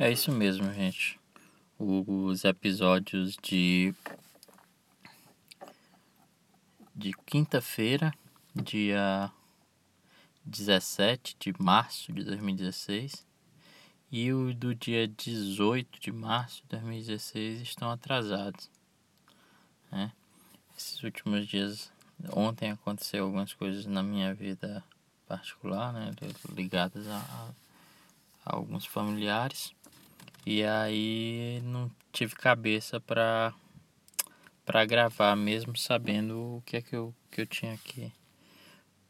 É isso mesmo, gente. Os episódios de de quinta-feira, dia 17 de março de 2016, e o do dia 18 de março de 2016 estão atrasados. Né? Esses últimos dias, ontem aconteceu algumas coisas na minha vida particular, né, ligadas a, a alguns familiares, e aí não tive cabeça para para gravar mesmo sabendo o que é que eu, que eu tinha aqui.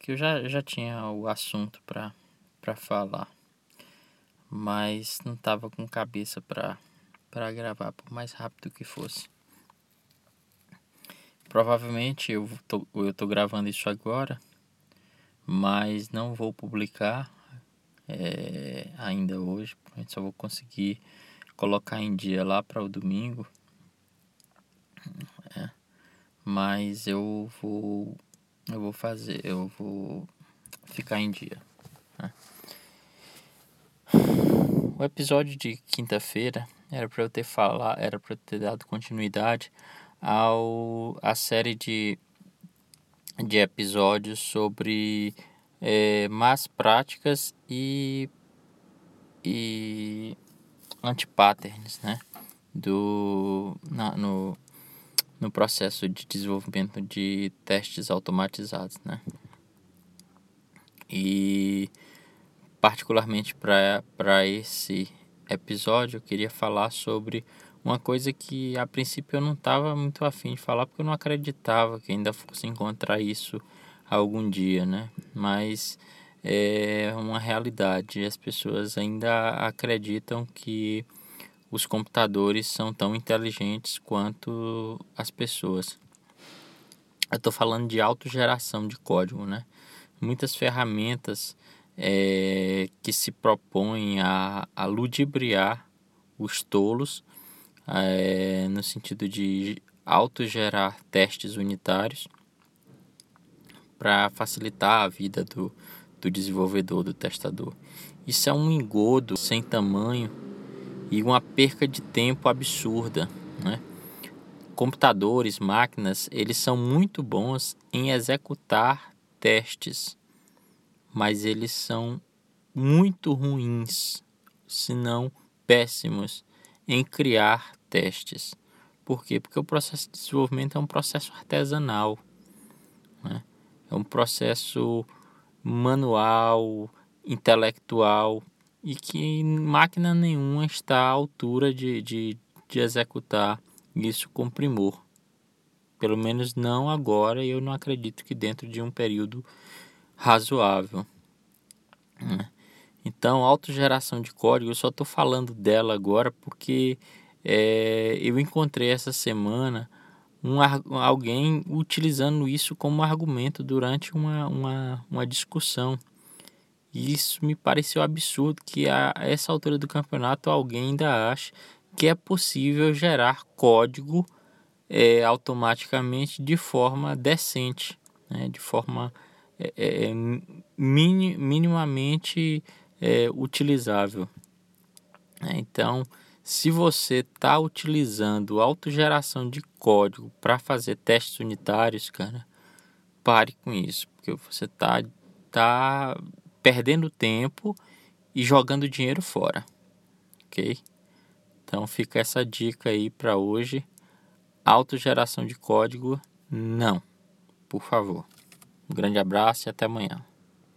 Que eu já, já tinha o assunto para para falar. Mas não tava com cabeça para para gravar por mais rápido que fosse. Provavelmente eu tô, eu tô gravando isso agora mas não vou publicar é, ainda hoje. Só vou conseguir colocar em dia lá para o domingo é, mas eu vou eu vou fazer eu vou ficar em dia né? o episódio de quinta-feira era para eu ter falar era para ter dado continuidade ao a série de de episódios sobre é, más práticas e e antipatterns, né? Do na, no no processo de desenvolvimento de testes automatizados, né? E particularmente para esse episódio eu queria falar sobre uma coisa que a princípio eu não estava muito afim de falar porque eu não acreditava que ainda fosse encontrar isso algum dia, né? Mas é uma realidade. As pessoas ainda acreditam que os computadores são tão inteligentes quanto as pessoas. Eu estou falando de autogeração de código, né? Muitas ferramentas é, que se propõem a, a ludibriar os tolos, é, no sentido de autogerar testes unitários para facilitar a vida do, do desenvolvedor, do testador. Isso é um engodo sem tamanho e uma perca de tempo absurda, né? Computadores, máquinas, eles são muito bons em executar testes, mas eles são muito ruins, se não péssimos, em criar testes. Por quê? Porque o processo de desenvolvimento é um processo artesanal, né? é um processo manual, intelectual, e que máquina nenhuma está à altura de, de, de executar isso com primor. Pelo menos não agora, e eu não acredito que dentro de um período razoável. Né? Então, autogeração de código, eu só estou falando dela agora porque é, eu encontrei essa semana um, alguém utilizando isso como argumento durante uma, uma, uma discussão. E isso me pareceu absurdo que a essa altura do campeonato alguém ainda acha que é possível gerar código é, automaticamente de forma decente, né? de forma é, é, mini, minimamente é, utilizável. É, então, se você está utilizando autogeração de código para fazer testes unitários, cara, pare com isso, porque você está tá perdendo tempo e jogando dinheiro fora, ok? Então fica essa dica aí para hoje. Autogeração de código, não, por favor. Um grande abraço e até amanhã.